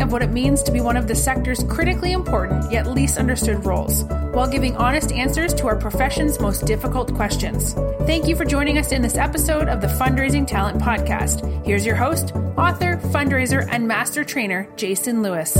of what it means to be one of the sector's critically important yet least understood roles, while giving honest answers to our profession's most difficult questions. Thank you for joining us in this episode of the Fundraising Talent Podcast. Here's your host, author, fundraiser, and master trainer, Jason Lewis.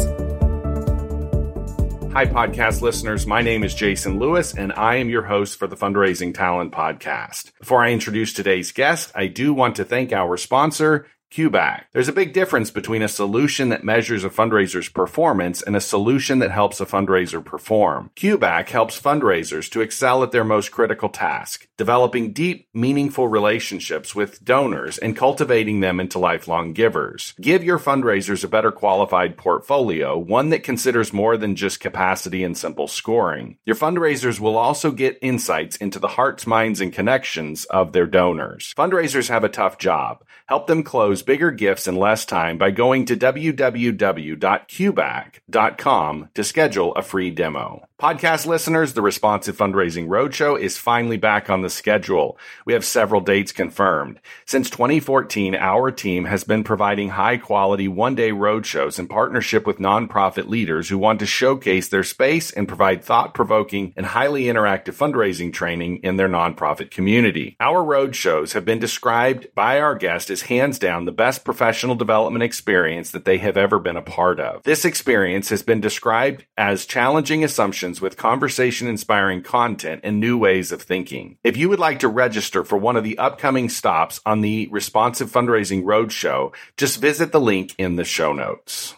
Hi, podcast listeners. My name is Jason Lewis, and I am your host for the Fundraising Talent Podcast. Before I introduce today's guest, I do want to thank our sponsor, QBAC. There's a big difference between a solution that measures a fundraiser's performance and a solution that helps a fundraiser perform. QBAC helps fundraisers to excel at their most critical task, developing deep, meaningful relationships with donors and cultivating them into lifelong givers. Give your fundraisers a better qualified portfolio, one that considers more than just capacity and simple scoring. Your fundraisers will also get insights into the hearts, minds, and connections of their donors. Fundraisers have a tough job. Help them close bigger gifts in less time by going to www.qbac.com to schedule a free demo. Podcast listeners, the Responsive Fundraising Roadshow is finally back on the schedule. We have several dates confirmed. Since 2014, our team has been providing high quality one day roadshows in partnership with nonprofit leaders who want to showcase their space and provide thought provoking and highly interactive fundraising training in their nonprofit community. Our roadshows have been described by our guests as hands down the best professional development experience that they have ever been a part of. This experience has been described as challenging assumptions with conversation inspiring content and new ways of thinking. If you would like to register for one of the upcoming stops on the Responsive Fundraising Roadshow, just visit the link in the show notes.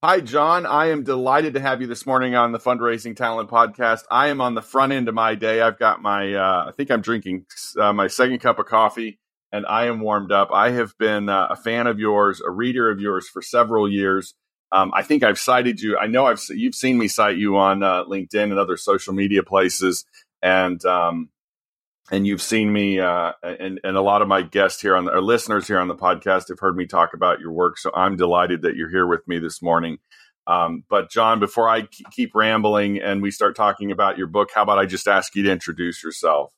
Hi, Jon. I am delighted to have you this morning on the Fundraising Talent Podcast. I am on the front end of my day. I've got my, uh, I think I'm drinking uh, my second cup of coffee and I am warmed up. I have been uh, a fan of yours, a reader of yours for several years. Um, I think I've cited you. I know I've you've seen me cite you on uh, LinkedIn and other social media places, and um, and you've seen me uh, and and a lot of my guests here on the, or listeners here on the podcast have heard me talk about your work. So I'm delighted that you're here with me this morning. Um, but Jon, before I keep rambling and we start talking about your book, how about I just ask you to introduce yourself?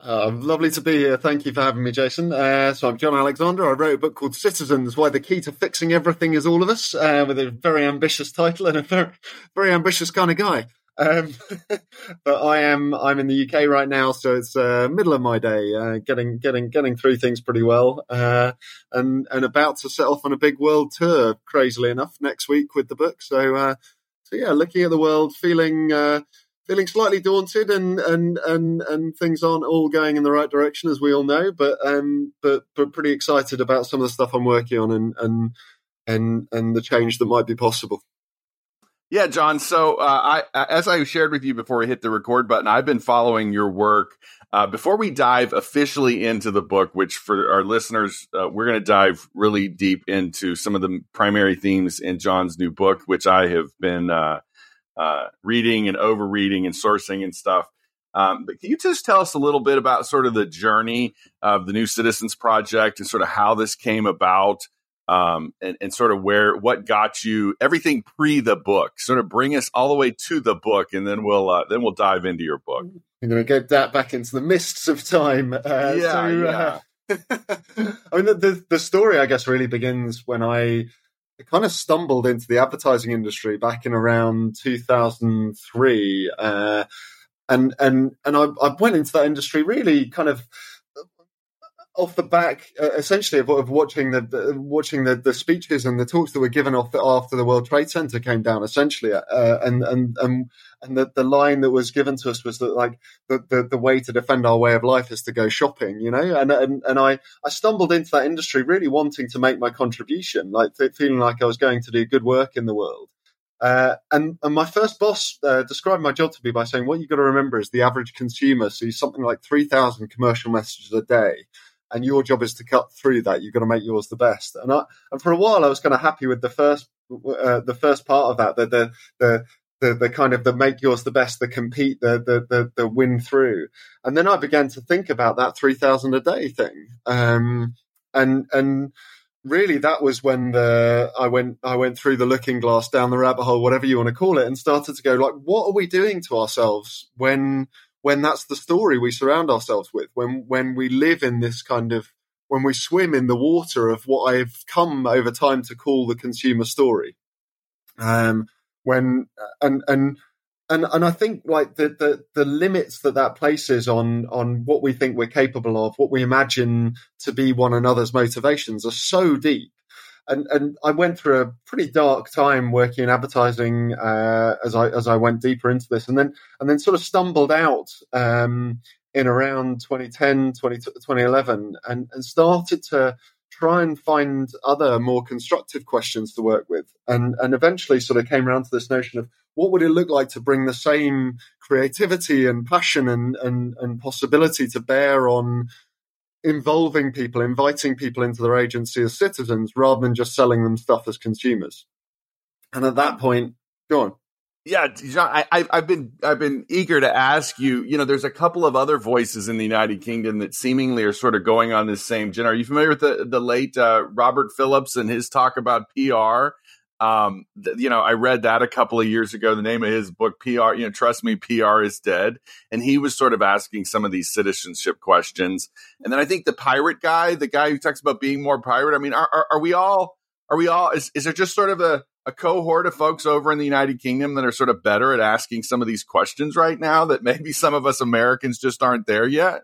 Uh, lovely to be here. Thank you for having me, Jason. Uh, so I'm Jon Alexander. I wrote a book called Citizens: Why the Key to Fixing Everything Is All of Us, uh, with a very ambitious title and a very, very ambitious kind of guy. Um, but I am I'm in the UK right now, so it's uh, middle of my day, uh, getting getting getting through things pretty well, uh, and and about to set off on a big world tour. Crazily enough, next week with the book. So so yeah, looking at the world, feeling feeling slightly daunted and and and and things aren't all going in the right direction as we all know but um but but pretty excited about some of the stuff I'm working on and and and and the change that might be possible. Yeah Jon so uh, I as I shared with you before we hit the record button I've been following your work. Uh, before we dive officially into the book, which for our listeners, uh, we're going to dive really deep into some of the primary themes in Jon's new book, which I have been uh, uh, reading and overreading and sourcing and stuff. Um, but can you just tell us a little bit about sort of the journey of the New Citizens Project and sort of how this came about, um, and, and, sort of where what got you everything pre the book? Sort of bring us all the way to the book, and then we'll uh, then we'll dive into your book. I'm going to get that back into the mists of time. Uh, yeah, so, yeah. I mean, the, the the story I guess really begins when I I kind of stumbled into the advertising industry back in around 2003. Uh, and, and, and I, I, went into that industry really kind of off the back, uh, essentially, of, of, watching the, the watching the, the, speeches and the talks that were given off the, after the World Trade Center came down, essentially, uh, and and and and the, the line that was given to us was that like the, the, the way to defend our way of life is to go shopping, you know, and and and I I stumbled into that industry really wanting to make my contribution, like feeling like I was going to do good work in the world. Uh, and, and my first boss uh, described my job to me by saying, "What you've got to remember is the average consumer sees something like three thousand commercial messages a day." And your job is to cut through that. You've got to make yours the best. And I, and for a while, I was kind of happy with the first, uh, the first part of that, the, the, the, the, the kind of the make yours the best, the compete, the, the, the, the win through. And then I began to think about that 3000 a day thing. Um, and, and, really that was when the I went I went through the looking glass down the rabbit hole whatever you want to call it and started to go like what are we doing to ourselves when when that's the story we surround ourselves with, when when we live in this kind of when we swim in the water of what I've come over time to call the consumer story. Um, when and and and and I think like the, the the limits that that places on on what we think we're capable of, what we imagine to be one another's motivations, are so deep and and I went through a pretty dark time working in advertising uh, as I as I went deeper into this, and then and then sort of stumbled out um, in around 2010, 20, 2011, and and started to try and find other more constructive questions to work with, and and eventually sort of came around to this notion of what would it look like to bring the same creativity and passion and and, and possibility to bear on involving people, inviting people into their agency as citizens rather than just selling them stuff as consumers. And at that point, go on. Yeah, John, I, have been I've been eager to ask you. You know, there's a couple of other voices in the United Kingdom that seemingly are sort of going on this same genre. Are you familiar with the the late uh, Robert Phillips and his talk about PR? Um, th- you know, I read that a couple of years ago. The name of his book, PR, you know, trust me, PR is dead. And he was sort of asking some of these citizenship questions. And then I think the pirate guy, the guy who talks about being more pirate. I mean, are, are, are we all, are we all, is, is there just sort of a, a cohort of folks over in the United Kingdom that are sort of better at asking some of these questions right now that maybe some of us Americans just aren't there yet?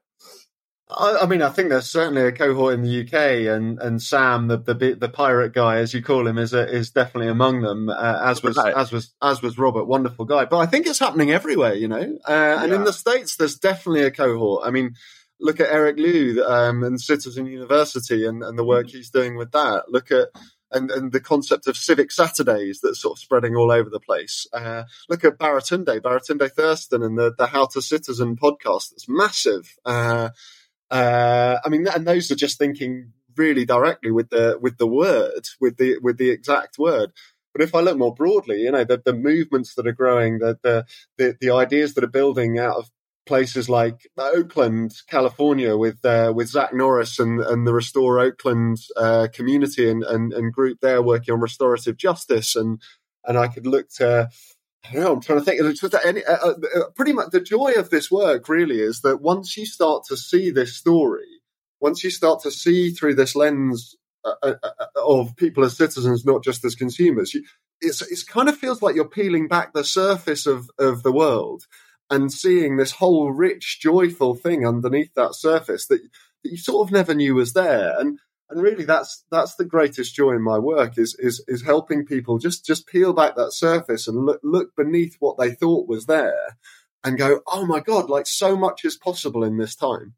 I, I, mean, I think there's certainly a cohort in the UK, and, and Sam, the, the the pirate guy, as you call him, is a, is definitely among them. Uh, as was right. as was as was Robert, wonderful guy. But I think it's happening everywhere, you know. Uh, and yeah. in the states, there's definitely a cohort. I mean, look at Eric Liu um, and Citizen University and, and the work mm-hmm. he's doing with that. Look at and, and the concept of civic Saturdays that's sort of spreading all over the place. Uh, look at Baratunde, Baratunde Thurston, and the, the How to Citizen podcast that's massive. Uh, uh, I mean, and those are just thinking really directly with the with the word, with the with the exact word. But if I look more broadly, you know, the, the movements that are growing, the, the, the the ideas that are building out of places like Oakland, California, with uh, with Zach Norris and, and the Restore Oakland uh, community and, and, and group there working on restorative justice, and and I could look to Know, I'm trying to think. Any, uh, uh, uh, pretty much the joy of this work really is that once you start to see this story, once you start to see through this lens uh, uh, uh of people as citizens, not just as consumers, you, it's it kind of feels like you're peeling back the surface of of the world and seeing this whole rich, joyful thing underneath that surface that, that you sort of never knew was there. And and really that's that's the greatest joy in my work is is is helping people just just peel back that surface and look look beneath what they thought was there and go oh my god like so much is possible in this time.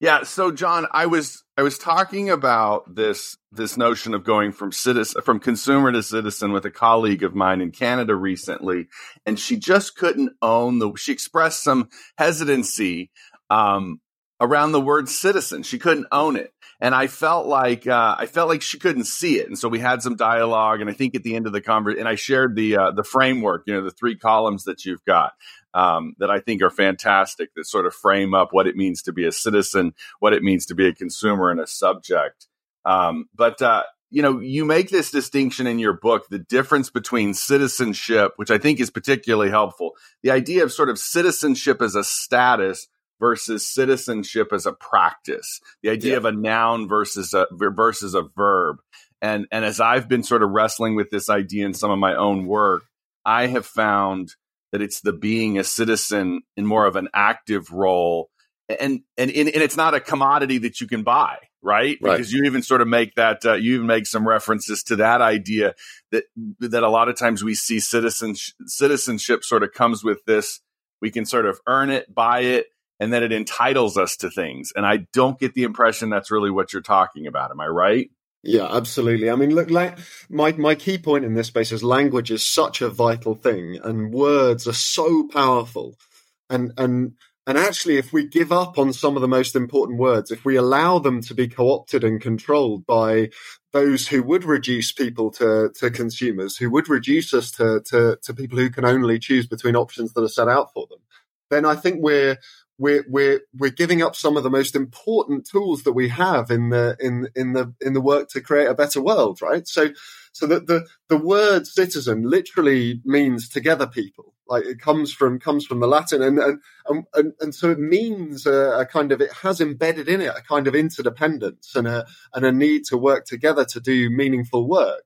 Yeah so Jon i was i was talking about this this notion of going from citizen from consumer to citizen with a colleague of mine in canada recently and she just couldn't own the she expressed some hesitancy um, around the word citizen. She couldn't own it and I felt like uh, I felt like she couldn't see it, and so we had some dialogue. And I think at the end of the conversation, and I shared the uh, the framework, you know, the three columns that you've got um, that I think are fantastic that sort of frame up what it means to be a citizen, what it means to be a consumer and a subject. Um, but uh, you know, you make this distinction in your book, the difference between citizenship, which I think is particularly helpful, the idea of sort of citizenship as a status versus citizenship as a practice, the idea yeah. of a noun versus a versus a verb. And and as I've been sort of wrestling with this idea in some of my own work, I have found that it's the being a citizen in more of an active role. And and and, and it's not a commodity that you can buy, right? right? Because you even sort of make that uh, you even make some references to that idea that that a lot of times we see citizen citizenship sort of comes with this we can sort of earn it, buy it, and that it entitles us to things. And I don't get the impression that's really what you're talking about. Am I right? Yeah, absolutely. I mean, look, my my key point in this space is language is such a vital thing, and words are so powerful, and and And actually, if we give up on some of the most important words, if we allow them to be co-opted and controlled by those who would reduce people to, to consumers, who would reduce us to, to, to people who can only choose between options that are set out for them, then I think we're, we're we're we're giving up some of the most important tools that we have in the in in the in the work to create a better world right? So so that the the word citizen literally means together people. Like it comes from comes from the latin and and and, and so it means a, a, kind of it has embedded in it a kind of interdependence and a and a need to work together to do meaningful work.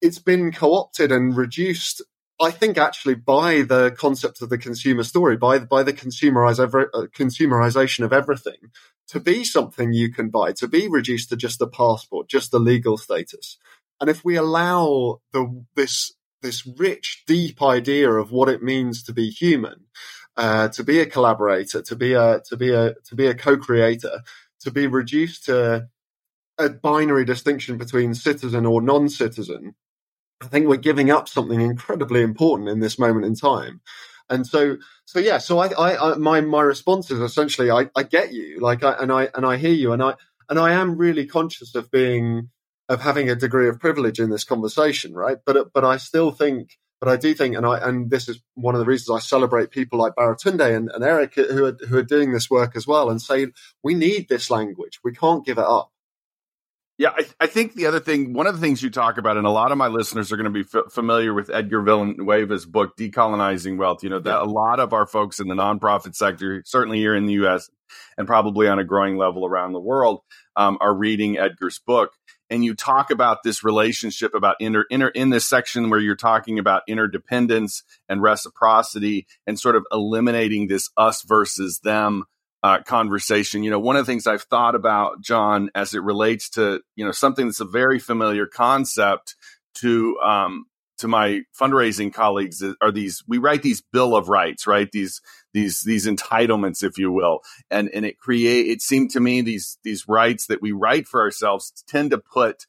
It's been co-opted and reduced I think actually by the concept of the consumer story, by by the uh, consumerization of everything, to be something you can buy, to be reduced to just a passport, just a legal status. And if we allow the this this rich, deep idea of what it means to be human, uh, to be a collaborator, to be a to be a to be a co-creator, to be reduced to a binary distinction between citizen or non-citizen, I think we're giving up something incredibly important in this moment in time. And so, so yeah, so I, I, I my, my response is essentially, I, I get you, like, I, and I, and I hear you, and I, and I am really conscious of being, of having a degree of privilege in this conversation, right? But, but I still think, but I do think, and I, and this is one of the reasons I celebrate people like Baratunde and, and Eric who are, who are doing this work as well and say, we need this language. We can't give it up. Yeah, I, I, think the other thing, one of the things you talk about, and a lot of my listeners are going to be f- familiar with Edgar Villanueva's book, Decolonizing Wealth. You know, that a lot of our folks in the nonprofit sector, certainly here in the US and probably on a growing level around the world, um, are reading Edgar's book. And you talk about this relationship about inter, inter in this section where you're talking about interdependence and reciprocity and sort of eliminating this us versus them uh, conversation. You know, one of the things I've thought about, Jon, as it relates to you know something that's a very familiar concept to um, to my fundraising colleagues are these we write these bill of rights right these these these entitlements if you will and and it create it seemed to me these these rights that we write for ourselves tend to put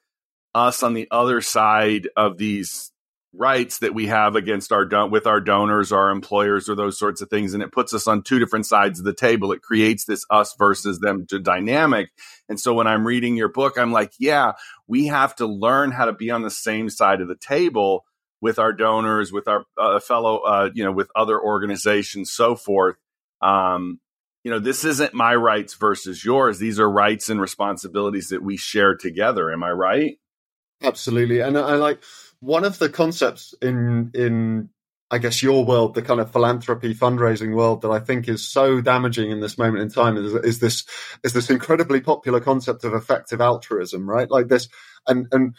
us on the other side of these rights that we have against our don- with our donors, our employers, or those sorts of things, and it puts us on two different sides of the table. It creates this us versus them dynamic. And so when I'm reading your book, I'm like, yeah, we have to learn how to be on the same side of the table with our donors, with our uh, fellow, uh, you know, with other organizations, so forth. Um, you know, this isn't my rights versus yours. These are rights and responsibilities that we share together. Am I right? Absolutely. And I like one of the concepts in in I guess your world, the kind of philanthropy fundraising world that I think is so damaging in this moment in time is, is this is this incredibly popular concept of effective altruism, right? Like this, and and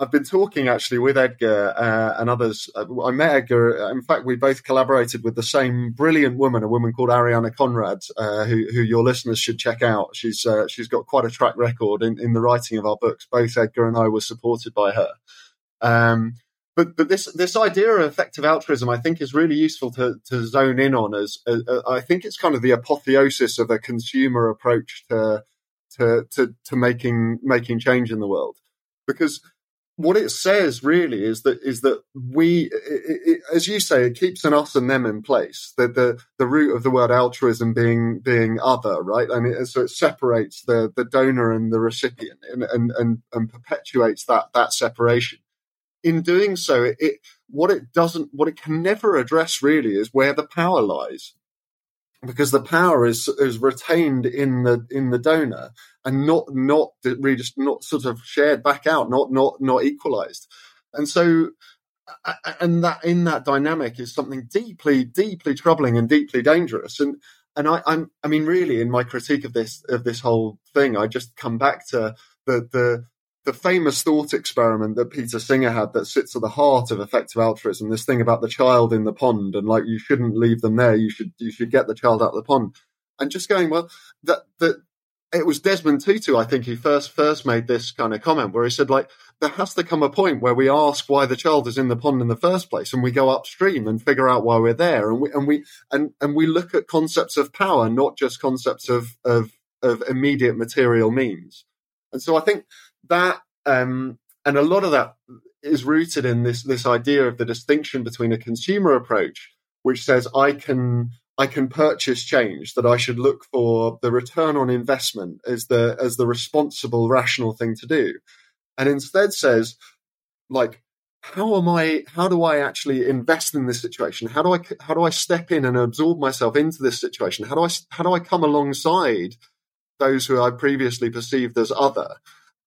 I've been talking actually with Edgar uh, and others. Uh, I met Edgar. In fact, we both collaborated with the same brilliant woman, a woman called Ariane Conrad, uh, who, who, your listeners should check out. She's uh, she's got quite a track record in, in the writing of our books. Both Edgar and I were supported by her. Um, but but this this idea of effective altruism, I think, is really useful to to zone in on. As, as uh, I think it's kind of the apotheosis of a consumer approach to to to, to making making change in the world, because what it says really is that is that we, it, it, as you say, it keeps an us and them in place. The the the root of the word altruism being being other, right? And mean, so it separates the the donor and the recipient, and and and, and perpetuates that that separation in doing so, it, what it doesn't, what it can never address really is where the power lies, because the power is is retained in the in the donor and not not really not sort of shared back out, not not not equalized, and so. And that in that dynamic is something deeply, deeply troubling and deeply dangerous. And and I, I'm, I mean, really, in my critique of this of this whole thing, I just come back to the the the famous thought experiment that Peter Singer had that sits at the heart of effective altruism, this thing about the child in the pond and like you shouldn't leave them there, you should you should get the child out of the pond. And just going, well, that that it was Desmond Tutu, I think, who first first made this kind of comment where he said, like, there has to come a point where we ask why the child is in the pond in the first place, and we go upstream and figure out why we're there, and we and we and and we look at concepts of power, not just concepts of of of immediate material means. And so I think that um, and a lot of that is rooted in this this idea of the distinction between a consumer approach, which says I can I can purchase change, that I should look for the return on investment as the as the responsible, rational thing to do, and instead says, like, how am I? How do I actually invest in this situation? How do I how do I step in and absorb myself into this situation? How do I how do I come alongside those who I previously perceived as other?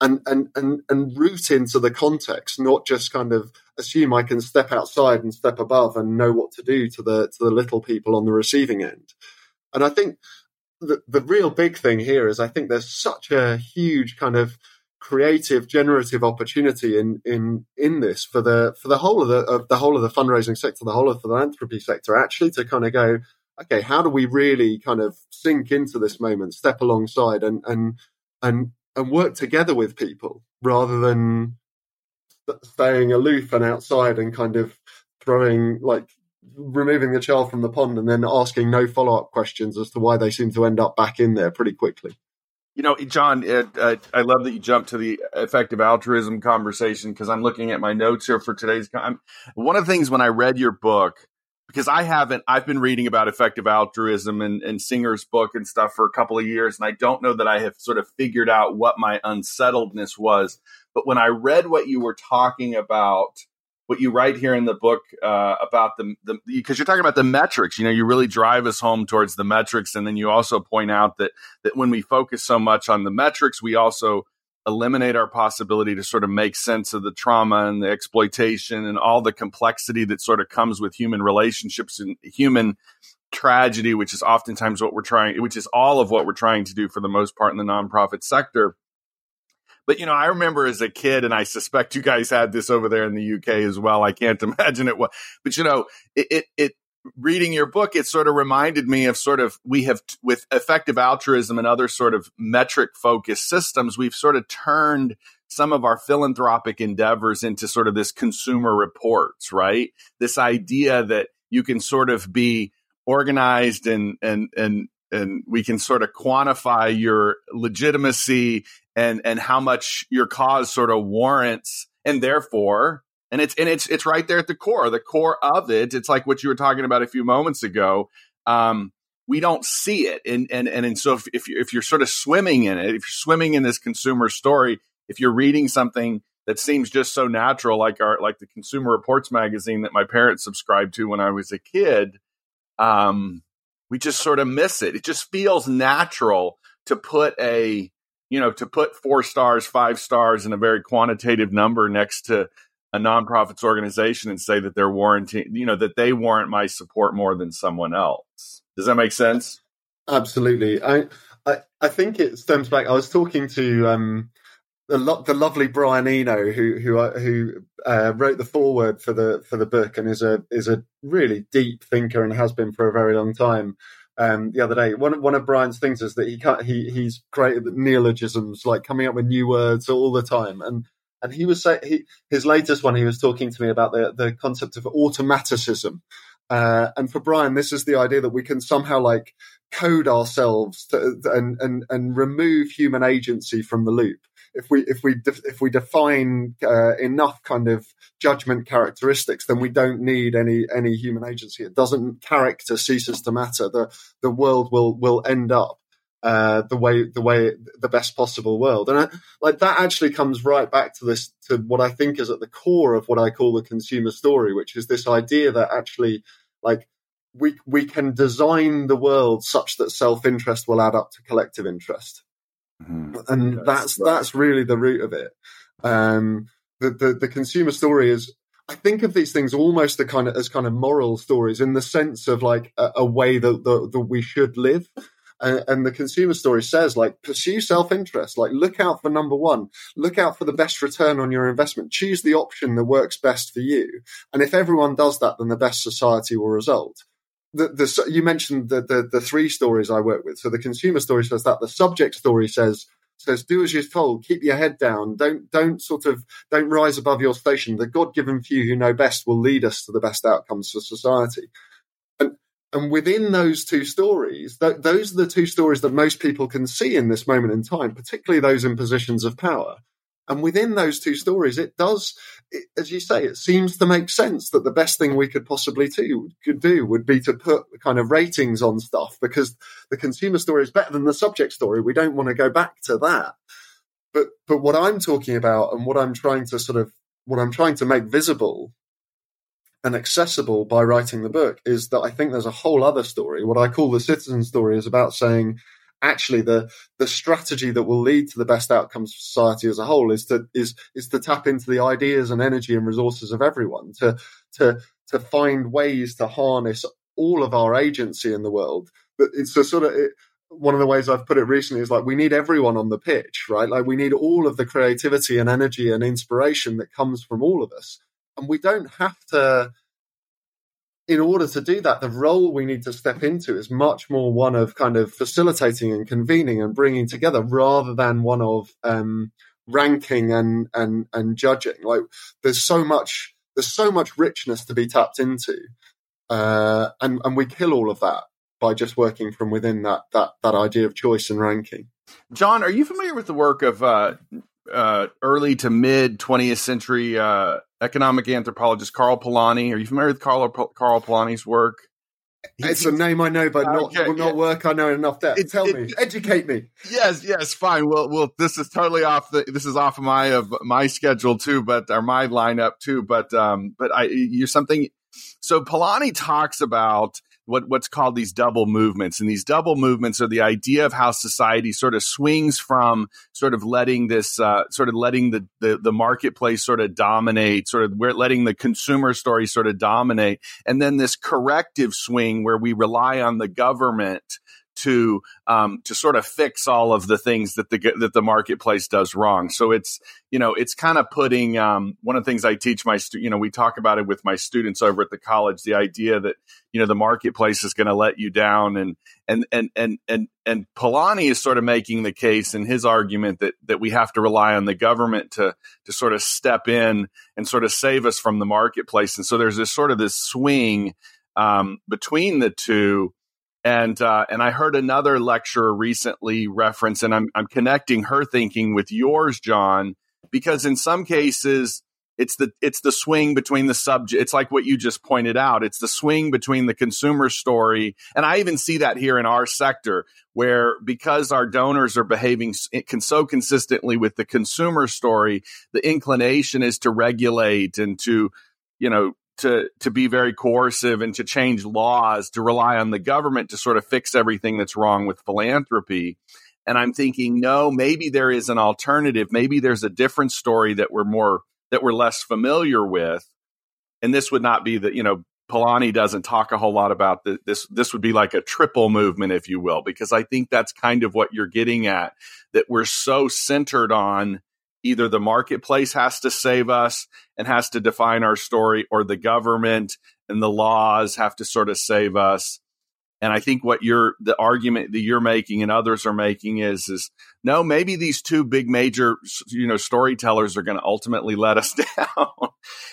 And and and and root into the context, not just kind of assume I can step outside and step above and know what to do to the to the little people on the receiving end. And I think the the real big thing here is I think there's such a huge kind of creative generative opportunity in in in this for the for the whole of the of the whole of the fundraising sector the whole of the philanthropy sector actually to kind of go okay how do we really kind of sink into this moment step alongside and and and and work together with people rather than staying aloof and outside and kind of throwing like removing the child from the pond and then asking no follow-up questions as to why they seem to end up back in there pretty quickly. You know Jon it, uh, i love that you jumped to the effective altruism conversation because i'm looking at my notes here for today's con- one of the things when i read your book because I haven't, I've been reading about effective altruism and, and Singer's book and stuff for a couple of years. And I don't know that I have sort of figured out what my unsettledness was. But when I read what you were talking about, what you write here in the book uh, about the, the, because you're talking about the metrics, you know, you really drive us home towards the metrics. And then you also point out that, that when we focus so much on the metrics, we also eliminate our possibility to sort of make sense of the trauma and the exploitation and all the complexity that sort of comes with human relationships and human tragedy, which is oftentimes what we're trying, which is all of what we're trying to do for the most part in the nonprofit sector. But you know, I remember as a kid, and I suspect you guys had this over there in the UK as well. I can't imagine it was, but you know, it it, it reading your book, it sort of reminded me of sort of we have with effective altruism and other sort of metric focused systems, we've sort of turned some of our philanthropic endeavors into sort of this consumer reports, right? This idea that you can sort of be organized and and and and we can sort of quantify your legitimacy and and how much your cause sort of warrants and therefore and it's and it's it's right there at the core the core of it. It's like what you were talking about a few moments ago. Um, we don't see it. And and and, and so if, if you're, if you're sort of swimming in it if you're swimming in this consumer story if you're reading something that seems just so natural like our like the consumer reports magazine that my parents subscribed to when i was a kid um, we just sort of miss it. It just feels natural to put a you know to put four stars five stars and a very quantitative number next to a nonprofits organization and say that they're warranting, you know, that they warrant my support more than someone else. Does that make sense? Absolutely. I I, I think it stems back. I was talking to um, the lo- the lovely Brian Eno, who who who uh, wrote the foreword for the for the book and is a is a really deep thinker and has been for a very long time. Um, the other day, one one of Brian's things is that he can't, he he's created neologisms, like coming up with new words all the time, and and he was saying he, his latest one. He was talking to me about the the concept of automaticism. Uh, and for Brian, this is the idea that we can somehow like code ourselves to, and and and remove human agency from the loop. If we if we de- if we define uh, enough kind of judgment characteristics, then we don't need any any human agency. It doesn't character ceases to matter. The the world will will end up uh, the way the way the best possible world and I, like that actually comes right back to this to what i think is at the core of what i call the consumer story which is this idea that actually like we we can design the world such that self-interest will add up to collective interest mm-hmm. and that's that's, right. that's really the root of it um the, the the consumer story is I think of these things almost the kind of as kind of moral stories in the sense of like a, a way that, that, that we should live and, and the consumer story says like pursue self-interest. Like look out for number one. Look out for the best return on your investment. Choose the option that works best for you. And if everyone does that then the best society will result. The, the, you mentioned the, the, the three stories I work with. So the consumer story says that. The subject story says says do as you're told, keep your head down, don't don't sort of don't rise above your station. The God given few who know best will lead us to the best outcomes for society. And within those two stories, th- those are the two stories that most people can see in this moment in time, particularly those in positions of power. And within those two stories, it does, it, as you say, it seems to make sense that the best thing we could possibly do, could do would be to put kind of ratings on stuff because the consumer story is better than the subject story. We don't want to go back to that. But, but what I'm talking about and what I'm trying to sort of, what I'm trying to make visible and accessible by writing the book is that I think there's a whole other story. What I call the citizen story is about saying, actually the the strategy that will lead to the best outcomes for society as a whole is to is is to tap into the ideas and energy and resources of everyone to to to find ways to harness all of our agency in the world. But it's a sort of it, one of the ways I've put it recently is like we need everyone on the pitch right? Like we need all of the creativity and energy and inspiration that comes from all of us and we don't have to in order to do that, the role we need to step into is much more one of kind of facilitating and convening and bringing together rather than one of um, ranking and, and, and judging. Like there's so much, there's so much richness to be tapped into. Uh, and, and we kill all of that by just working from within that, that, that idea of choice and ranking. Jon, are you familiar with the work of uh, uh, early to mid 20th century uh, economic anthropologist Karl Polanyi. Are you familiar with Karl Karl Polanyi's work? It's a name I know, but not okay, not yeah. work I know enough. It, Tell it, me, educate me. Yes, yes, fine. Well, well, this is totally off the. This is off of my of my schedule too, but or my lineup too. But um, but I you're something. So Polanyi talks about what what's called these double movements. And these double movements are the idea of how society sort of swings from sort of letting this uh, sort of letting the, the, the marketplace sort of dominate sort of we're letting the consumer story sort of dominate and then this corrective swing where we rely on the government to um, to sort of fix all of the things that the that the marketplace does wrong. So it's you know it's kind of putting um, one of the things I teach my stu- you know we talk about it with my students over at the college the idea that you know the marketplace is going to let you down and and and and and and Polanyi is sort of making the case in his argument that that we have to rely on the government to to sort of step in and sort of save us from the marketplace and so there's this sort of this swing um, between the two and uh, and I heard another lecturer recently reference, and I'm I'm connecting her thinking with yours, Jon, because in some cases it's the it's the swing between the subject. It's like what you just pointed out. It's the swing between the consumer story, and I even see that here in our sector, where because our donors are behaving so consistently with the consumer story, the inclination is to regulate and to you know to to be very coercive and to change laws to rely on the government to sort of fix everything that's wrong with philanthropy and i'm thinking no maybe there is an alternative maybe there's a different story that we're more that we're less familiar with and this would not be the you know Polanyi doesn't talk a whole lot about the, this. This would be like a triple movement, if you will, because I think that's kind of what you're getting at. That we're so centered on either the marketplace has to save us and has to define our story, or the government and the laws have to sort of save us. And I think what you're the argument that you're making and others are making is is no, maybe these two big major you know storytellers are going to ultimately let us down,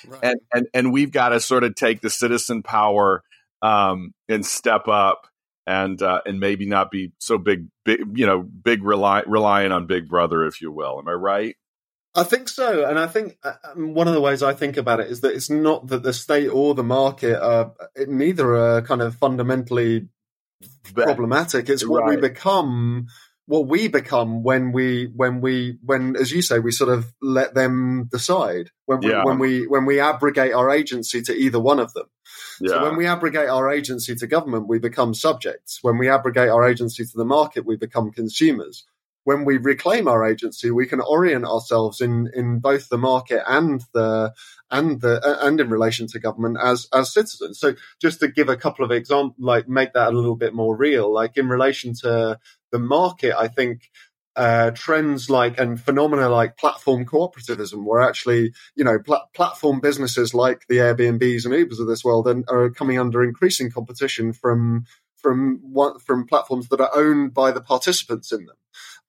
right. and and and we've got to sort of take the citizen power um, and step up and uh, and maybe not be so big, big you know, big rely, relying on Big Brother, if you will. Am I right? I think so, and I think uh, um, one of the ways I think about it is that it's not that the state or the market are neither are kind of fundamentally problematic. It's what right. we become, what we become when we when we when, as you say, we sort of let them decide when we, yeah. when we when we abrogate our agency to either one of them. Yeah. So when we abrogate our agency to government, we become subjects. When we abrogate our agency to the market, we become consumers when we reclaim our agency, we can orient ourselves in in both the market and the and the and in relation to government as as citizens. So just to give a couple of examples, like make that a little bit more real, like in relation to the market, I think uh, trends like and phenomena like platform cooperativism, where actually, you know, pl- platform businesses like the Airbnbs and Ubers of this world are coming under increasing competition from from from platforms that are owned by the participants in them.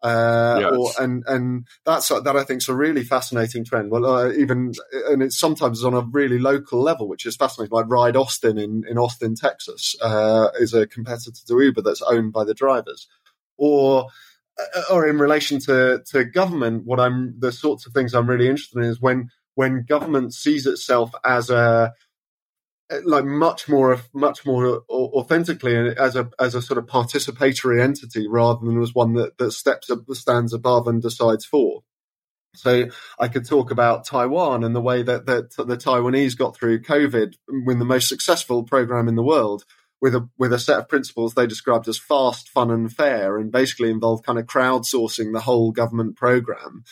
Uh, yes. or, and and that's that I think is a really fascinating trend. Well, uh, even and it's sometimes on a really local level, which is fascinating. Like Ride Austin in in Austin, Texas, uh, is a competitor to Uber that's owned by the drivers, or uh, or in relation to to government, what I'm the sorts of things I'm really interested in is when when government sees itself as a Uh, like much more much more authentically as a as a sort of participatory entity rather than as one that that steps up stands above and decides for. So I could talk about Taiwan and the way that, that the Taiwanese got through COVID with the most successful program in the world with a with a set of principles they described as fast, fun, and fair, and basically involved kind of crowdsourcing the whole government program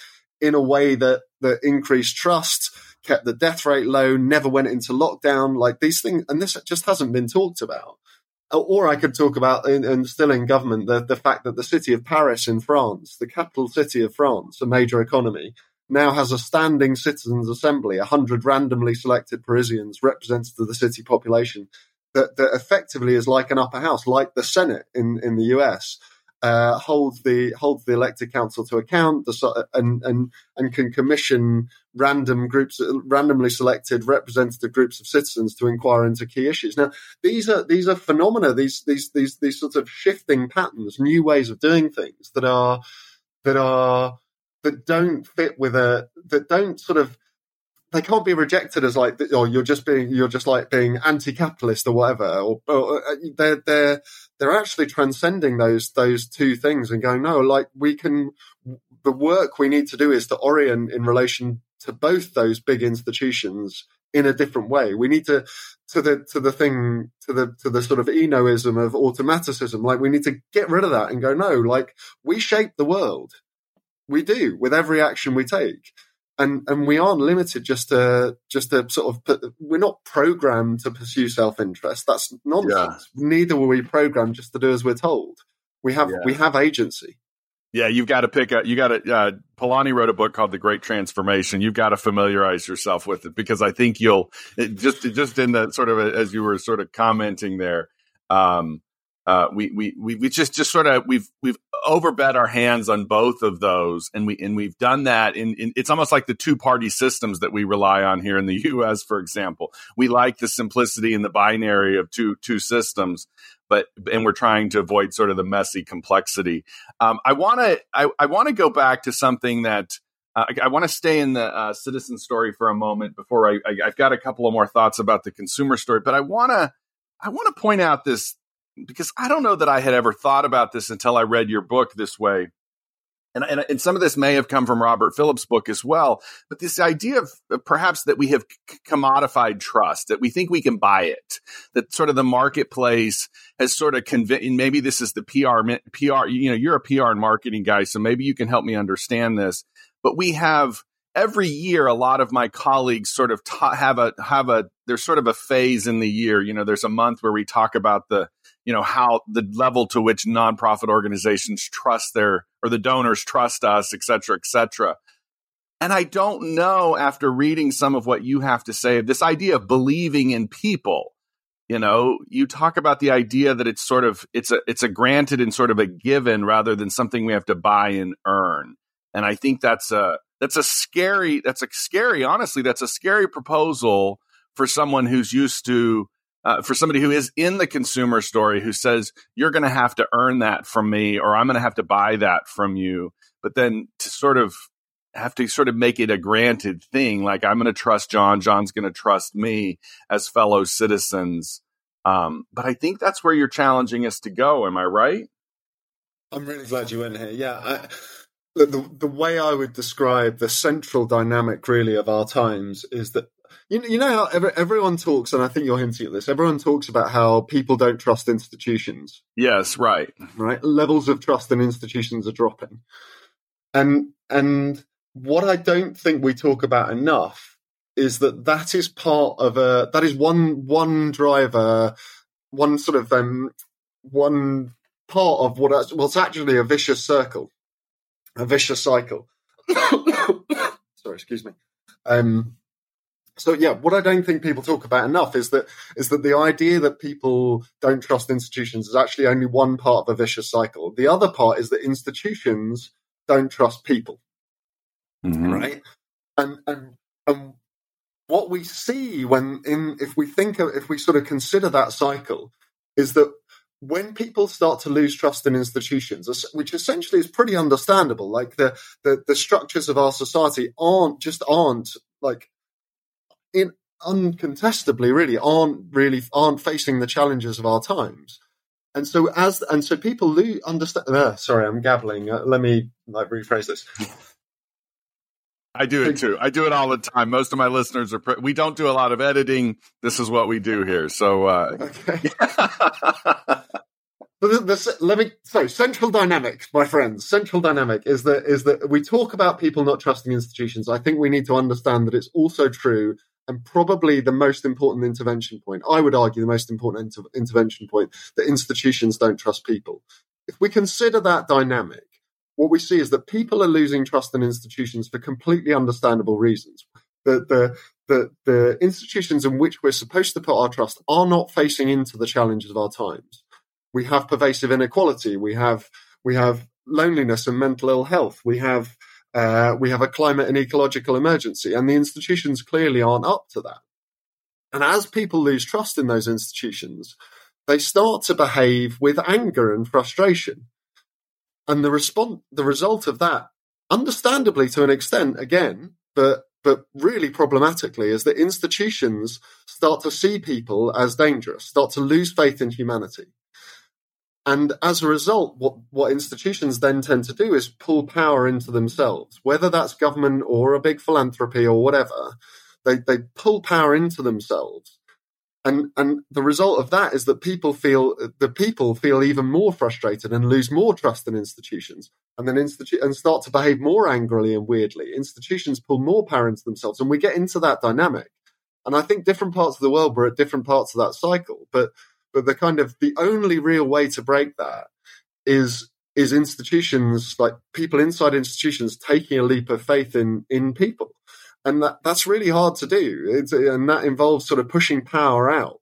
in a way that that increased trust, kept the death rate low, never went into lockdown. Like these things, and this just hasn't been talked about. Uh, or I could talk about, and still in government, the, the fact that the city of Paris in France, the capital city of France, a major economy, now has a standing citizens' assembly, 100 randomly selected Parisians, representative of the city population, that, that effectively is like an upper house, like the Senate in, in the US uh, the holds the elected council to account and and and can commission random groups, randomly selected representative groups of citizens to inquire into key issues. Now, these are these are phenomena, these these these these sorts of shifting patterns, new ways of doing things that are that are that don't fit with a that don't sort of they can't be rejected as like, or oh, you're just being, you're just like being anti-capitalist or whatever. Or, or uh, they're they're they're actually transcending those those two things and going, no, like we can. The work we need to do is to orient in relation to both those big institutions in a different way. We need to to the to the thing to the to the sort of Enoism of automaticism. Like we need to get rid of that and go, no, like we shape the world. We do with every action we take and and we aren't limited just to just to sort of put, we're not programmed to pursue self interest. That's nonsense. Yeah. Neither were we programmed just to do as we're told. We have yeah. we have agency. Yeah, you've got to pick up. You got to. Uh, Polanyi wrote a book called The Great Transformation. You've got to familiarize yourself with it because I think you'll it just just in the sort of as you were sort of commenting there. Um, uh, we, we, we, we just, just sort of, we've, we've overbet our hands on both of those. And we, and we've done that in, in it's almost like the two party systems that we rely on here in the US, for example. We like the simplicity and the binary of two, two systems, but, and we're trying to avoid sort of the messy complexity. Um, I want to, I, I want to go back to something that, uh, I, I want to stay in the uh, citizen story for a moment before I, I, I've got a couple of more thoughts about the consumer story, but I want to, I want to point out this because I don't know that I had ever thought about this until I read your book this way. And, and, and some of this may have come from Robert Phillips' book as well. But this idea of, perhaps that we have commodified trust, that we think we can buy it, that sort of the marketplace has sort of convinced, maybe this is the PR, PR, you know, you're a PR and marketing guy, so maybe you can help me understand this. But we have every year, a lot of my colleagues sort of ta- have a, have a, there's sort of a phase in the year. You know, there's a month where we talk about the, you know how the level to which nonprofit organizations trust their or the donors trust us et cetera et cetera. And i don't know after reading some of what you have to say of this idea of believing in people. You know you talk about the idea that it's sort of it's a it's a granted and sort of a given rather than something we have to buy and earn. And i think that's a that's a scary that's a scary honestly that's a scary proposal for someone who's used to uh, for somebody who is in the consumer story who says you're going to have to earn that from me or i'm going to have to buy that from you. But then to sort of have to sort of make it a granted thing like i'm going to trust Jon Jon's going to trust me as fellow citizens. Um, but i think that's where you're challenging us to go am i right? I'm really glad you went here. Yeah I, the, the way i would describe the central dynamic really of our times is that you, you know how every, everyone talks, and I think you're hinting at this. Everyone talks about how people don't trust institutions. Yes, right, right. Levels of trust in institutions are dropping, and and what I don't think we talk about enough is that that is part of a that is one one driver, one sort of um one part of what what's actually a vicious circle, a vicious cycle. Sorry, excuse me. Um, so yeah, what I don't think people talk about enough is that is that the idea that people don't trust institutions is actually only one part of a vicious cycle. The other part is that institutions don't trust people, mm-hmm. right? And and and what we see when in if we think of, if we sort of consider that cycle is that when people start to lose trust in institutions, which essentially is pretty understandable, like the, the, the structures of our society aren't just aren't like in uncontestably really aren't really aren't facing the challenges of our times. And so as and so people lose understand. Uh, sorry, I'm gabbling. Uh, let me like rephrase this. I do it too. I do it all the time. Most of my listeners are. Pre- we don't do a lot of editing. This is what we do here. So, uh, okay. the, the, let me so central dynamic, my friends. Central dynamic is that is that we talk about people not trusting institutions. I think we need to understand that it's also true, and probably the most important intervention point. I would argue the most important inter- intervention point that institutions don't trust people. If we consider that dynamic, what we see is that people are losing trust in institutions for completely understandable reasons. The, the, the, the institutions in which we're supposed to put our trust are not facing into the challenges of our times. We have pervasive inequality. We have, we have loneliness and mental ill health. We have, uh, we have a climate and ecological emergency, and the institutions clearly aren't up to that. And as people lose trust in those institutions, they start to behave with anger and frustration. And the response, the result of that, understandably to an extent, again, but but really problematically, is that institutions start to see people as dangerous, start to lose faith in humanity. And as a result, what, what institutions then tend to do is pull power into themselves, whether that's government or a big philanthropy or whatever. They, they pull power into themselves. And and the result of that is that people feel the people feel even more frustrated and lose more trust in institutions. And then institu- and start to behave more angrily and weirdly. Institutions pull more power into themselves and we get into that dynamic. And i think different parts of the world were at different parts of that cycle. But but the kind of the only real way to break that is is institutions like people inside institutions taking a leap of faith in in people and that, that's really hard to do. It's, and that involves sort of pushing power out,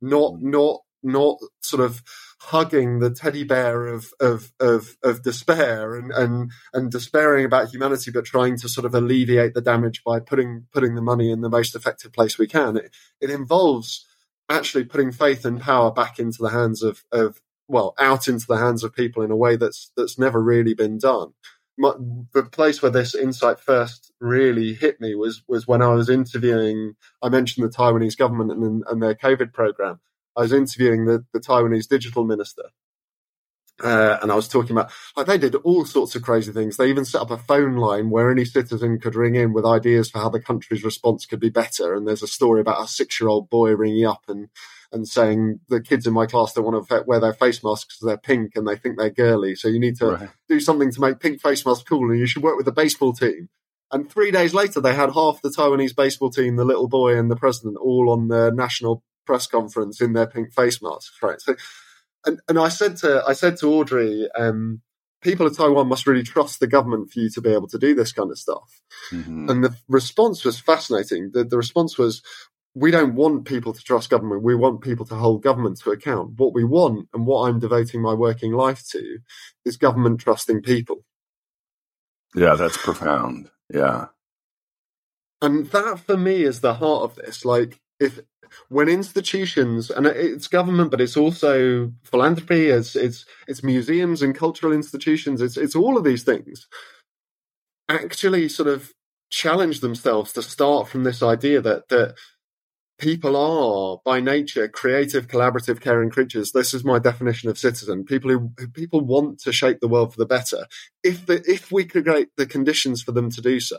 not mm. not not sort of hugging the teddy bear of of of, of despair and, and and despairing about humanity, but trying to sort of alleviate the damage by putting putting the money in the most effective place we can. It, it involves actually putting faith and power back into the hands of of well out into the hands of people in a way that's that's never really been done my, the place where this insight first really hit me was was when I was interviewing. I mentioned the Taiwanese government and, and their COVID program. I was interviewing the, the Taiwanese digital minister, uh, and I was talking about like they did all sorts of crazy things. They even set up a phone line where any citizen could ring in with ideas for how the country's response could be better. And there's a story about a six year old boy ringing up and and saying the kids in my class don't want to wear their face masks because they're pink and they think they're girly. So you need to right. do something to make pink face masks cool, and you should work with the baseball team. And three days later, they had half the Taiwanese baseball team, the little boy and the president, all on the national press conference in their pink face masks. Right. So, and and I said to I said to Audrey, um, people of Taiwan must really trust the government for you to be able to do this kind of stuff. Mm-hmm. And the response was fascinating. The, the response was, we don't want people to trust government. We want people to hold government to account. What we want and what I'm devoting my working life to is government trusting people. Yeah, that's profound. Yeah. And that for me is the heart of this. Like, if when institutions and it's government, but it's also philanthropy, it's it's it's museums and cultural institutions, it's it's all of these things actually sort of challenge themselves to start from this idea that that people are by nature creative, collaborative, caring creatures. This is my definition of citizen. People who, who people want to shape the world for the better. If the, if we create the conditions for them to do so,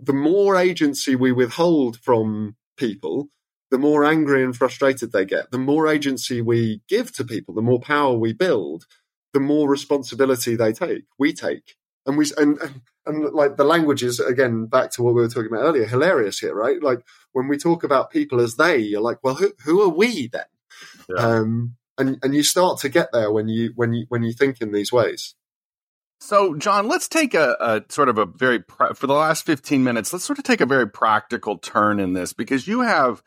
the more agency we withhold from people, the more angry and frustrated they get. The more agency we give to people, the more power we build, the more responsibility they take. We take and we and, and, like the language is again back to what we were talking about earlier hilarious here right like when we talk about people as they you're like well who, who are we then yeah. um and and you start to get there when you when you when you think in these ways so, Jon, let's take a, a sort of a very for the last fifteen minutes. Let's sort of take a very practical turn in this because you have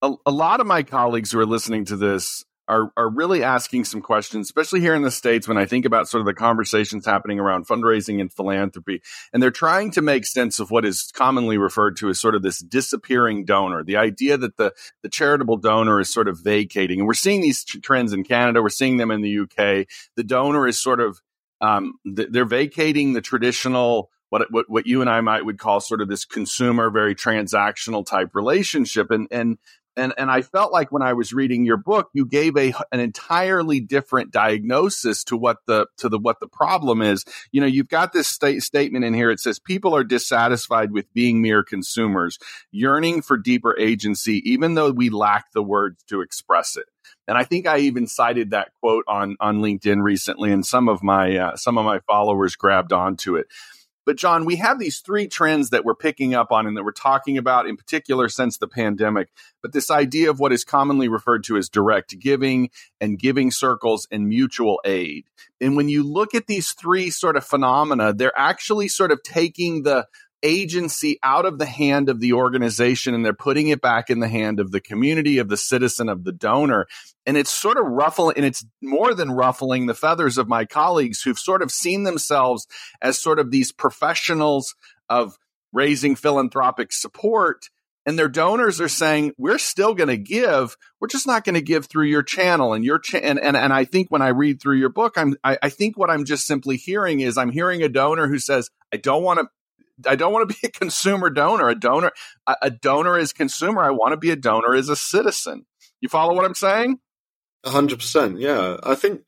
a, a lot of my colleagues who are listening to this are are really asking some questions, especially here in the states. When I think about sort of the conversations happening around fundraising and philanthropy, and they're trying to make sense of what is commonly referred to as sort of this disappearing donor. The idea that the the charitable donor is sort of vacating, and we're seeing these trends in Canada. We're seeing them in the UK. The donor is sort of um, they're vacating the traditional what, what what you and I might would call sort of this consumer, very transactional type relationship, and and and and I felt like when I was reading your book, you gave a an entirely different diagnosis to what the to the what the problem is. You know, you've got this state, statement in here. It says people are dissatisfied with being mere consumers, yearning for deeper agency, even though we lack the words to express it. And I think I even cited that quote on on LinkedIn recently, and some of my uh, some of my followers grabbed onto it. But Jon, we have these three trends that we're picking up on and that we're talking about in particular since the pandemic. But this idea of what is commonly referred to as direct giving and giving circles and mutual aid. And when you look at these three sort of phenomena, they're actually sort of taking the agency out of the hand of the organization and they're putting it back in the hand of the community, of the citizen, of the donor. And it's sort of ruffling, and it's more than ruffling the feathers of my colleagues who've sort of seen themselves as sort of these professionals of raising philanthropic support. And their donors are saying, we're still going to give. We're just not going to give through your channel and your cha- and, and, and I think when I read through your book, I'm, I, I think what I'm just simply hearing is I'm hearing a donor who says, I don't want to I don't want to be a consumer donor. A donor, a, a donor is consumer. I want to be a donor as a citizen. You follow what I'm saying? hundred percent. Yeah, I think.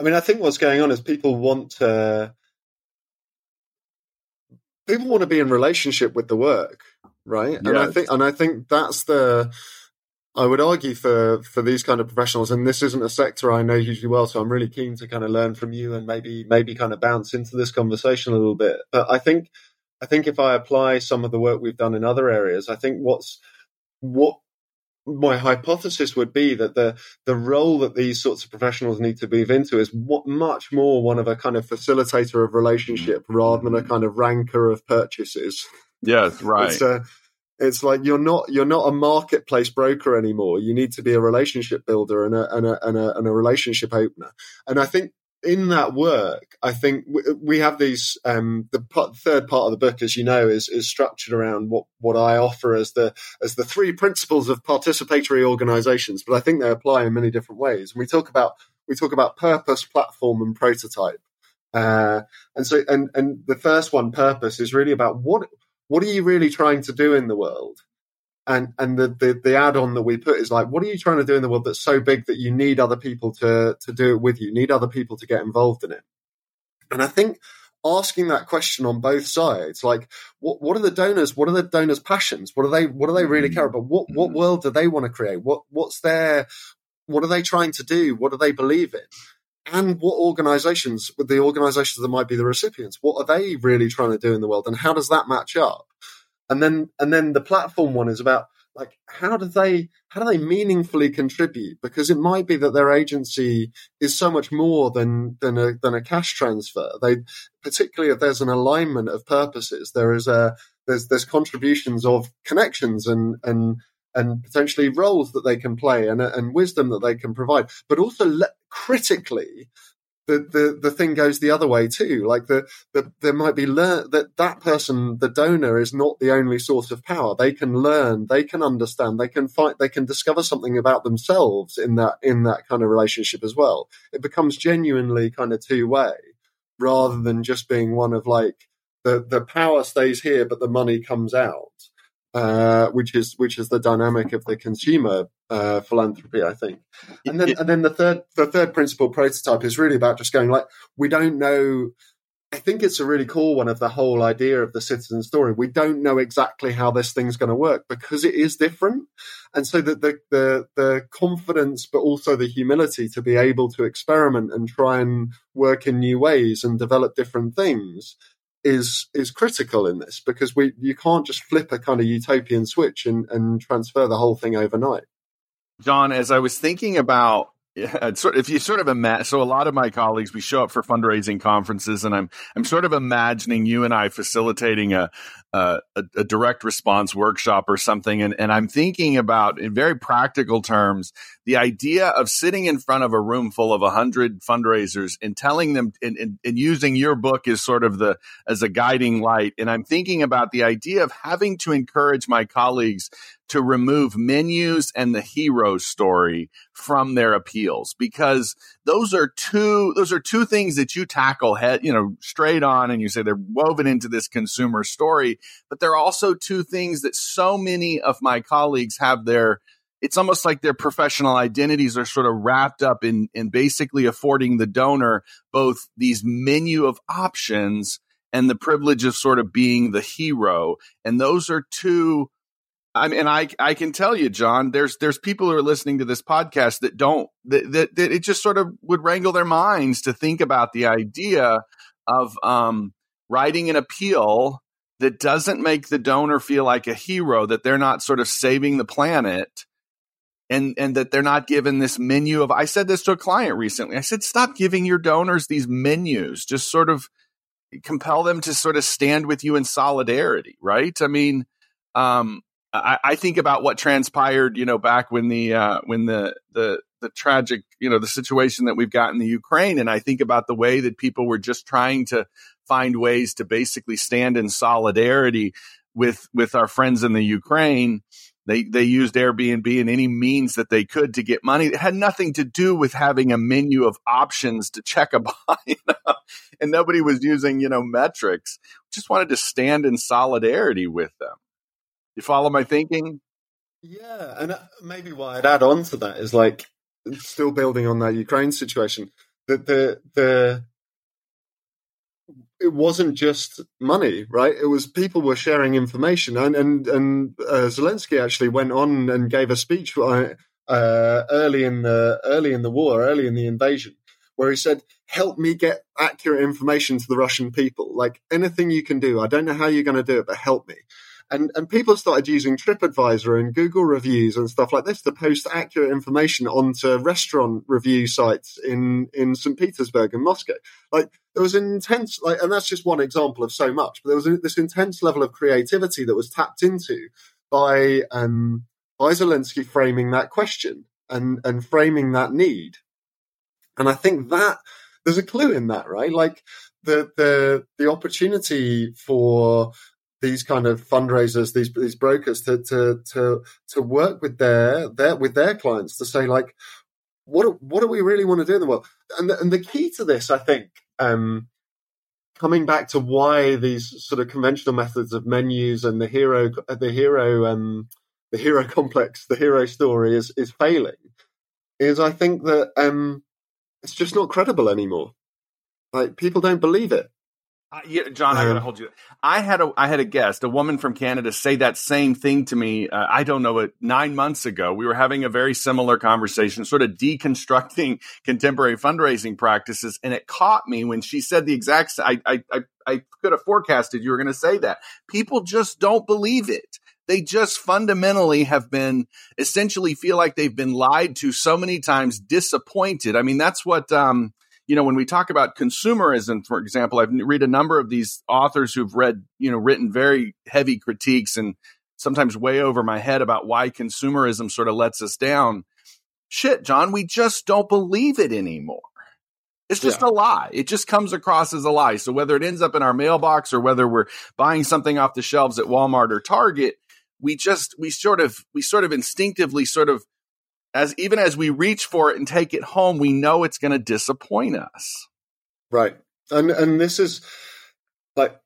I mean, I think what's going on is people want to. People want to be in relationship with the work, right? Yes. And I think, and I think that's the. I would argue for for these kind of professionals, and this isn't a sector I know hugely well, so I'm really keen to kind of learn from you and maybe maybe kind of bounce into this conversation a little bit. But I think I think if I apply some of the work we've done in other areas, I think what's what my hypothesis would be that the the role that these sorts of professionals need to move into is what, much more one of a kind of facilitator of relationship rather than a kind of ranker of purchases. Yes, right. It's, uh, it's like you're not you're not a marketplace broker anymore. You need to be a relationship builder and a and a and a, and a relationship opener. And I think in that work, I think we have these. Um, the third part of the book, as you know, is is structured around what what I offer as the as the three principles of participatory organisations. But I think they apply in many different ways. And we talk about we talk about purpose, platform, and prototype. Uh, and so, and and the first one, purpose, is really about what what are you really trying to do in the world and and the, the, the add-on that we put is like what are you trying to do in the world that's so big that you need other people to to do it with you? Need other people to get involved in it. And i think asking that question on both sides like what what are the donors what are the donors passions? What are they what do they really care about? What what mm-hmm. world do they want to create? What what's their what are they trying to do? What do they believe in? And what organizations with the organizations that might be the recipients what are they really trying to do in the world? And how does that match up and then and then the platform one is about like how do they how do they meaningfully contribute? Because it might be that their agency is so much more than than a than a cash transfer. They particularly if there's an alignment of purposes there is a there's there's contributions of connections and and and potentially roles that they can play and and wisdom that they can provide. But also le- critically the, the, the thing goes the other way too. Like the, the there might be learn that that person, the donor, is not the only source of power. They can learn, they can understand, they can fight, they can discover something about themselves in that in that kind of relationship as well. It becomes genuinely kind of two way, rather than just being one of like the the power stays here, but the money comes out. Uh, which is which is the dynamic of the consumer uh, philanthropy, I think. And then and then the third the third principle prototype is really about just going like we don't know. I think it's a really cool one of the whole idea of the citizen story. We don't know exactly how this thing's going to work because it is different, and so that the, the the confidence, but also the humility to be able to experiment and try and work in new ways and develop different things is is critical in this because we you can't just flip a kind of utopian switch and, and transfer the whole thing overnight. Jon, as I was thinking about yeah, if you sort of imagine, so a lot of my colleagues, we show up for fundraising conferences, and I'm I'm sort of imagining you and I facilitating a a, a, direct response workshop or something. And, and I'm thinking about, in very practical terms, the idea of sitting in front of a room full of a hundred fundraisers and telling them and, and, and using your book as sort of the, as a guiding light. And I'm thinking about the idea of having to encourage my colleagues to remove menus and the hero story from their appeals because those are two those are two things that you tackle head you know straight on and you say they're woven into this consumer story but they're also two things that so many of my colleagues have their it's almost like their professional identities are sort of wrapped up in in basically affording the donor both these menu of options and the privilege of sort of being the hero. And those are two I mean, I I can tell you, Jon, there's there's people who are listening to this podcast that don't that, that, that it just sort of would wrangle their minds to think about the idea of um, writing an appeal that doesn't make the donor feel like a hero, that they're not sort of saving the planet, and and that they're not given this menu of. I said this to a client recently. I said, stop giving your donors these menus. Just sort of compel them to sort of stand with you in solidarity, right? I mean. Um, I, I, think about what transpired, you know, back when the uh, when the the the tragic, you know, the situation that we've got in the Ukraine, and I think about the way that people were just trying to find ways to basically stand in solidarity with with our friends in the Ukraine. They they used Airbnb and any means that they could to get money. It had nothing to do with having a menu of options to check a buy, you know? and nobody was using you know metrics. Just wanted to stand in solidarity with them. You follow my thinking? Yeah, and uh, maybe what I'd add on to that is like still building on that Ukraine situation. That the the it wasn't just money, right? It was people were sharing information, and and and uh, Zelensky actually went on and gave a speech uh, uh, early in the early in the war, early in the invasion, where he said, "Help me get accurate information to the Russian people. Like anything you can do. I don't know how you're going to do it, but help me." And, and people started using TripAdvisor and Google reviews and stuff like this to post accurate information onto restaurant review sites in, in St. Petersburg and Moscow. Like there was an intense, like, and that's just one example of so much, but there was a, this intense level of creativity that was tapped into by, um, by Zelensky framing that question and, and framing that need. And I think that there's a clue in that, right? Like the, the, the opportunity for these kind of fundraisers, these these brokers to to to to work with their their with their clients to say like, what what do we really want to do in the world? And the, and the key to this, I think, um, coming back to why these sort of conventional methods of menus and the hero the hero um the hero complex, the hero story is is failing, is I think that um it's just not credible anymore. Like people don't believe it. Uh, yeah, Jon, I gotta hold you. I had a I had a guest, a woman from Canada, say that same thing to me. Uh, I don't know, it nine months ago. We were having a very similar conversation, sort of deconstructing contemporary fundraising practices, and it caught me when she said the exact. I I I, I could have forecasted you were going to say that. People just don't believe it. They just fundamentally have been essentially feel like they've been lied to so many times, disappointed. I mean, that's what. um you know, when we talk about consumerism, for example, I've read a number of these authors who've read, you know, written very heavy critiques and sometimes way over my head about why consumerism sort of lets us down. Shit, Jon, we just don't believe it anymore. It's just yeah. a lie. It just comes across as a lie. So whether it ends up in our mailbox or whether we're buying something off the shelves at Walmart or Target, we just we sort of we sort of instinctively sort of as even as we reach for it and take it home, we know it's going to disappoint us. Right. And and this is like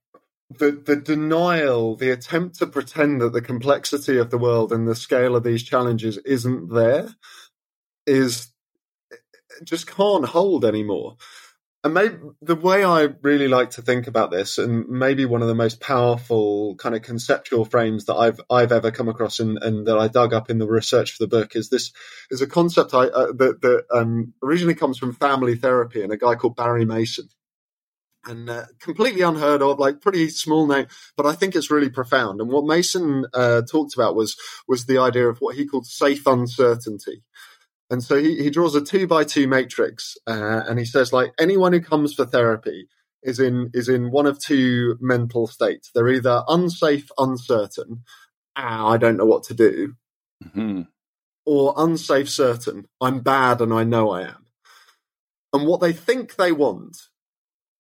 the the denial, the attempt to pretend that the complexity of the world and the scale of these challenges isn't there is just can't hold anymore and maybe the way I really like to think about this, and maybe one of the most powerful kind of conceptual frames that I've I've ever come across, and, and that I dug up in the research for the book, is this is a concept I, uh, that that um, originally comes from family therapy and a guy called Barry Mason, and uh, completely unheard of, like pretty small name, but I think it's really profound. And what Mason uh, talked about was was the idea of what he called safe uncertainty. And so he, he draws a two by two matrix uh, and he says, like, anyone who comes for therapy is in is in one of two mental states. They're either unsafe, uncertain, ah, I don't know what to do, mm-hmm. or unsafe, certain, I'm bad and I know I am. And what they think they want,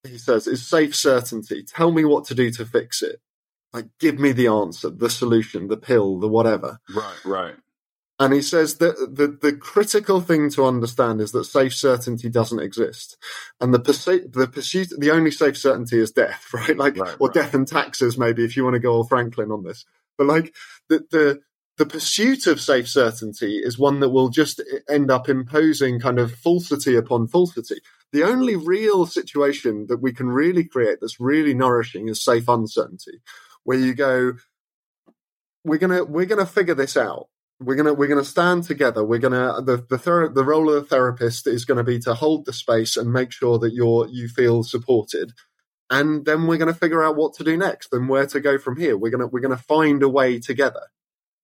he says, is safe certainty. Tell me what to do to fix it. Like, give me the answer, the solution, the pill, the whatever. Right, right. And he says that the, the critical thing to understand is that safe certainty doesn't exist. And the pursuit, the pursuit, the only safe certainty is death, right? Like, right, or right. death and taxes, maybe, if you want to go all Franklin on this. But like, the, the, the pursuit of safe certainty is one that will just end up imposing kind of falsity upon falsity. The only real situation that we can really create that's really nourishing is safe uncertainty, where you go, we're gonna we're gonna figure this out we're gonna we're gonna stand together. We're gonna the the thera- the role of the therapist is going to be to hold the space and make sure that you're you feel supported, and then we're going to figure out what to do next and where to go from here. We're gonna we're gonna find a way together.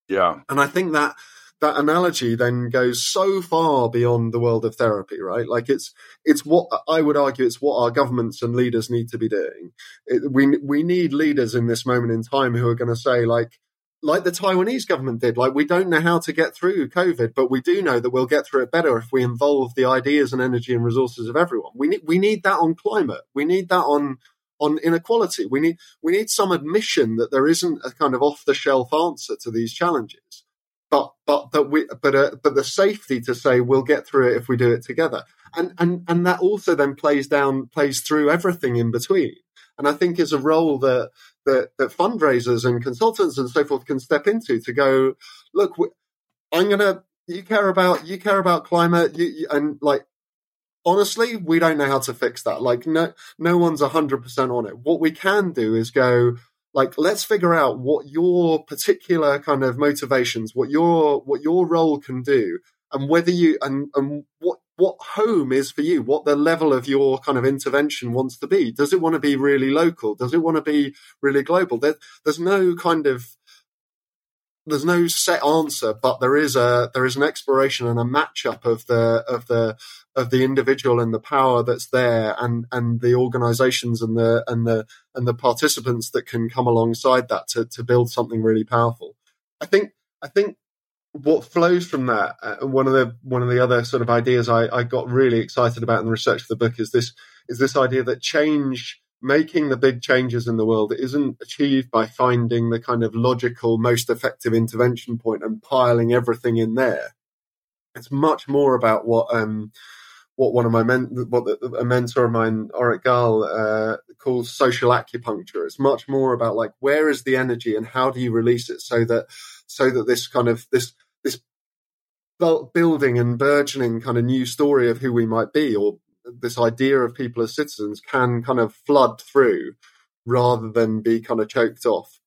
Yeah, and I think that that analogy then goes so far beyond the world of therapy, right? Like it's it's what I would argue it's what our governments and leaders need to be doing. It, we we need leaders in this moment in time who are going to say like like the Taiwanese government did. Like, we don't know how to get through COVID, but we do know that we'll get through it better if we involve the ideas and energy and resources of everyone. We need, we need that on climate. We need that on, on inequality. We need, we need some admission that there isn't a kind of off the shelf answer to these challenges. But, but that we, but, uh, but the safety to say we'll get through it if we do it together. And, and, and that also then plays down, plays through everything in between. And I think is a role that, that, that fundraisers and consultants and so forth can step into to go, look, I'm to, you care about, you care about climate you, you, and like, honestly, we don't know how to fix that. Like, no, no one's hundred percent on it. What we can do is go, like, let's figure out what your particular kind of motivations, what your, what your role can do and whether you, and, and what what home is for you, what the level of your kind of intervention wants to be. Does it want to be really local? Does it want to be really global? There, there's no kind of there's no set answer, but there is a there is an exploration and a matchup of the of the of the individual and the power that's there, and and the organisations and the and the and the participants that can come alongside that to to build something really powerful. I think I think what flows from that, uh, one of the one of the other sort of ideas I, I got really excited about in the research of the book is this is this idea that change, making the big changes in the world, isn't achieved by finding the kind of logical, most effective intervention point and piling everything in there. It's much more about what um, what one of my men, what the, a mentor of mine, Orit Gal, uh, calls social acupuncture. It's much more about like where is the energy and how do you release it so that so that this kind of this this building and burgeoning kind of new story of who we might be or this idea of people as citizens can kind of flood through rather than be kind of choked off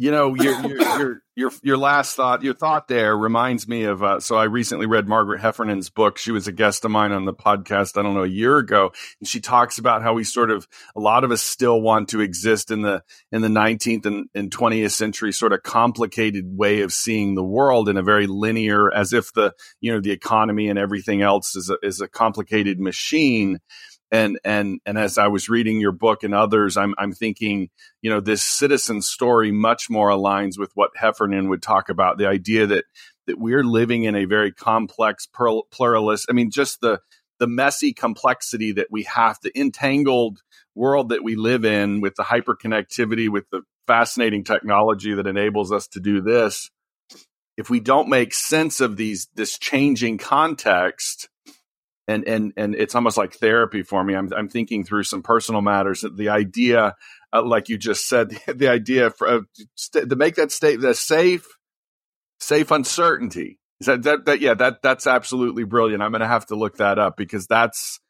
you know, your, your your your your last thought, your thought there reminds me of. Uh, so I recently read Margaret Heffernan's book. She was a guest of mine on the podcast. I don't know a year ago, and she talks about how we sort of a lot of us still want to exist in the in the 19th and, and 20th century sort of complicated way of seeing the world in a very linear, as if the you know the economy and everything else is a, is a complicated machine and and and as I was reading your book and others, I'm I'm thinking, you know, this citizen story much more aligns with what Heffernan would talk about. The idea that that we're living in a very complex pluralist. I mean, just the the messy complexity that we have, the entangled world that we live in, with the hyperconnectivity, with the fascinating technology that enables us to do this. If we don't make sense of these this changing context, and and and it's almost like therapy for me. I'm I'm thinking through some personal matters. The idea, uh, like you just said, the, the idea for uh, st- to make that state the safe, safe uncertainty. Is that, that that yeah that that's absolutely brilliant. I'm going to have to look that up because that's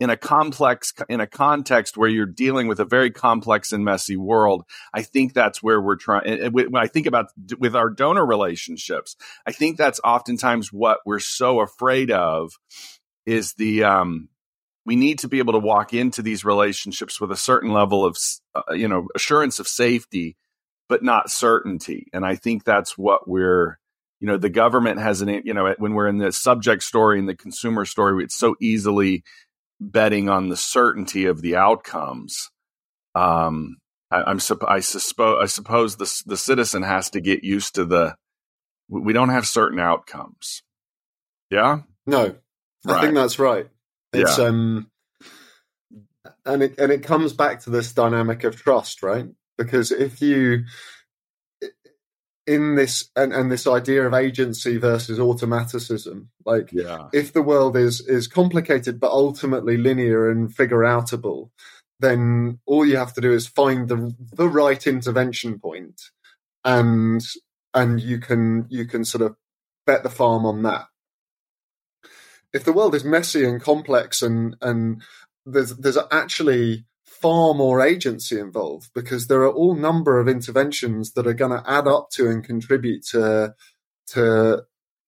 in a complex in a context where you're dealing with a very complex and messy world i think that's where we're trying when i think about with our donor relationships i think that's oftentimes what we're so afraid of is the um, we need to be able to walk into these relationships with a certain level of uh, you know assurance of safety but not certainty and i think that's what we're you know the government has an you know when we're in the subject story and the consumer story it's so easily betting on the certainty of the outcomes. Um, I, am I, suppose I suppose the the citizen has to get used to the we don't have certain outcomes. Yeah. No, I think that's right. It's yeah. um, and it and it comes back to this dynamic of trust, right? Because if you in this and, and this idea of agency versus automaticism like yeah. if the world is is complicated but ultimately linear and figure outable then all you have to do is find the the right intervention point and and you can you can sort of bet the farm on that if the world is messy and complex and and there's there's actually far more agency involved because there are all number of interventions that are going to add up to and contribute to to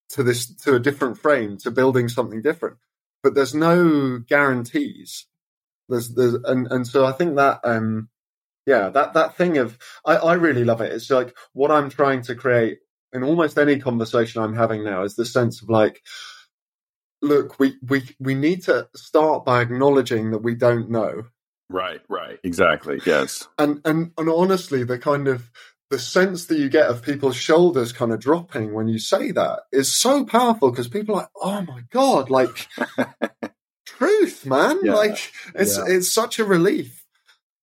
to this to a different frame to building something different. But there's no guarantees. There's there's and and so i think that um yeah that that thing of i i really love it. It's like what i'm trying to create in almost any conversation i'm having now is the sense of like look we we we need to start by acknowledging that we don't know Right, right. Exactly. Yes. And and and honestly, the kind of the sense that you get of people's shoulders kind of dropping when you say that is so powerful because people are like, oh my god, like truth, man. Yeah. Like it's yeah. it's such a relief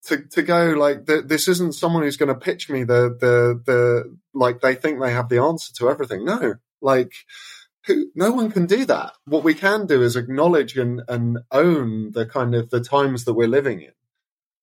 to to go like the, this isn't someone who's going to pitch me the the the like they think they have the answer to everything. No, like who, no one can do that. What we can do is acknowledge and, and own the kind of the times that we're living in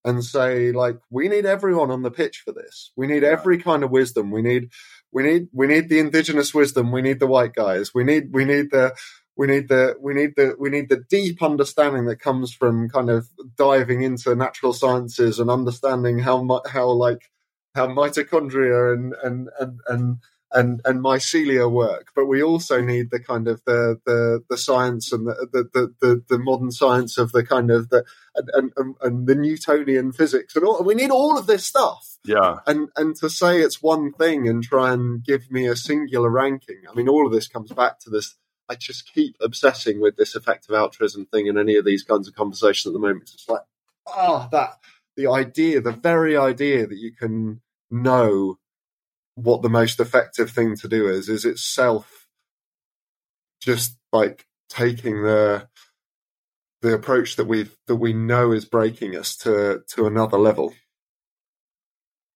and say like we need everyone on the pitch for this. We need every kind of wisdom. We need we need we need the indigenous wisdom. We need the white guys. We need we need the we need the we need the we need the deep understanding that comes from kind of diving into natural sciences and understanding how how like how mitochondria and and and and and and mycelia work, but we also need the kind of the the, the science and the, the, the, the modern science of the kind of the and, and, and the Newtonian physics and all. We need all of this stuff. Yeah. And and to say it's one thing and try and give me a singular ranking. I mean, all of this comes back to this. I just keep obsessing with this effective altruism thing in any of these kinds of conversations at the moment. It's like, ah, oh, that the idea, the very idea that you can know what the most effective thing to do is is itself just like taking the the approach that we that we know is breaking us to to another level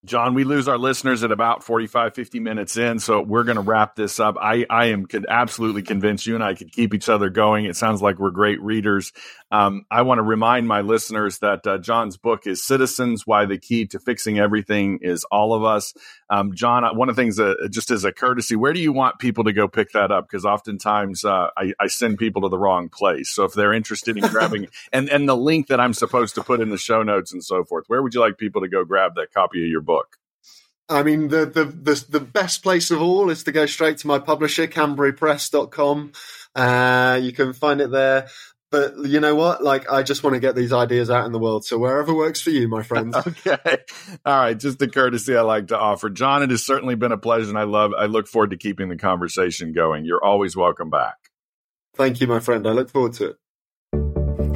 Jon, we lose our listeners at about 45, 50 minutes in. So we're going to wrap this up. I, I am could absolutely convinced you and I could keep each other going. It sounds like we're great readers. Um, I want to remind my listeners that uh, Jon's book is Citizens Why the Key to Fixing Everything is All of Us. Um, Jon, uh, one of the things, uh, just as a courtesy, where do you want people to go pick that up? Because oftentimes uh, I, I, send people to the wrong place. So if they're interested in grabbing, and, and the link that I'm supposed to put in the show notes and so forth, where would you like people to go grab that copy of your book? I mean, the, the, the, the, best place of all is to go straight to my publisher, CanburyPress.com. Uh, you can find it there. But you know what? Like, I just want to get these ideas out in the world. So wherever works for you, my friend. okay. All right. Just a courtesy I like to offer. Jon, it has certainly been a pleasure and I love, I look forward to keeping the conversation going. You're always welcome back. Thank you, my friend. I look forward to it.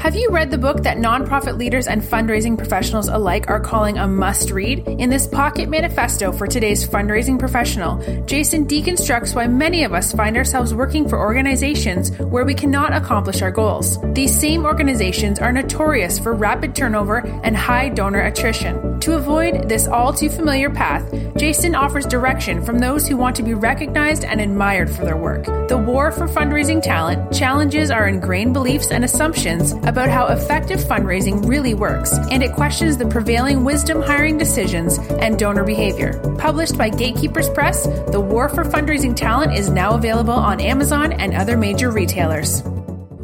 Have you read the book that nonprofit leaders and fundraising professionals alike are calling a must read? In this pocket manifesto for today's fundraising professional, Jason deconstructs why many of us find ourselves working for organizations where we cannot accomplish our goals. These same organizations are notorious for rapid turnover and high donor attrition. To avoid this all too familiar path, Jason offers direction from those who want to be recognized and admired for their work. The war for fundraising talent challenges our ingrained beliefs and assumptions about how effective fundraising really works, and it questions the prevailing wisdom hiring decisions and donor behavior. Published by Gatekeepers Press, The War for Fundraising Talent is now available on Amazon and other major retailers.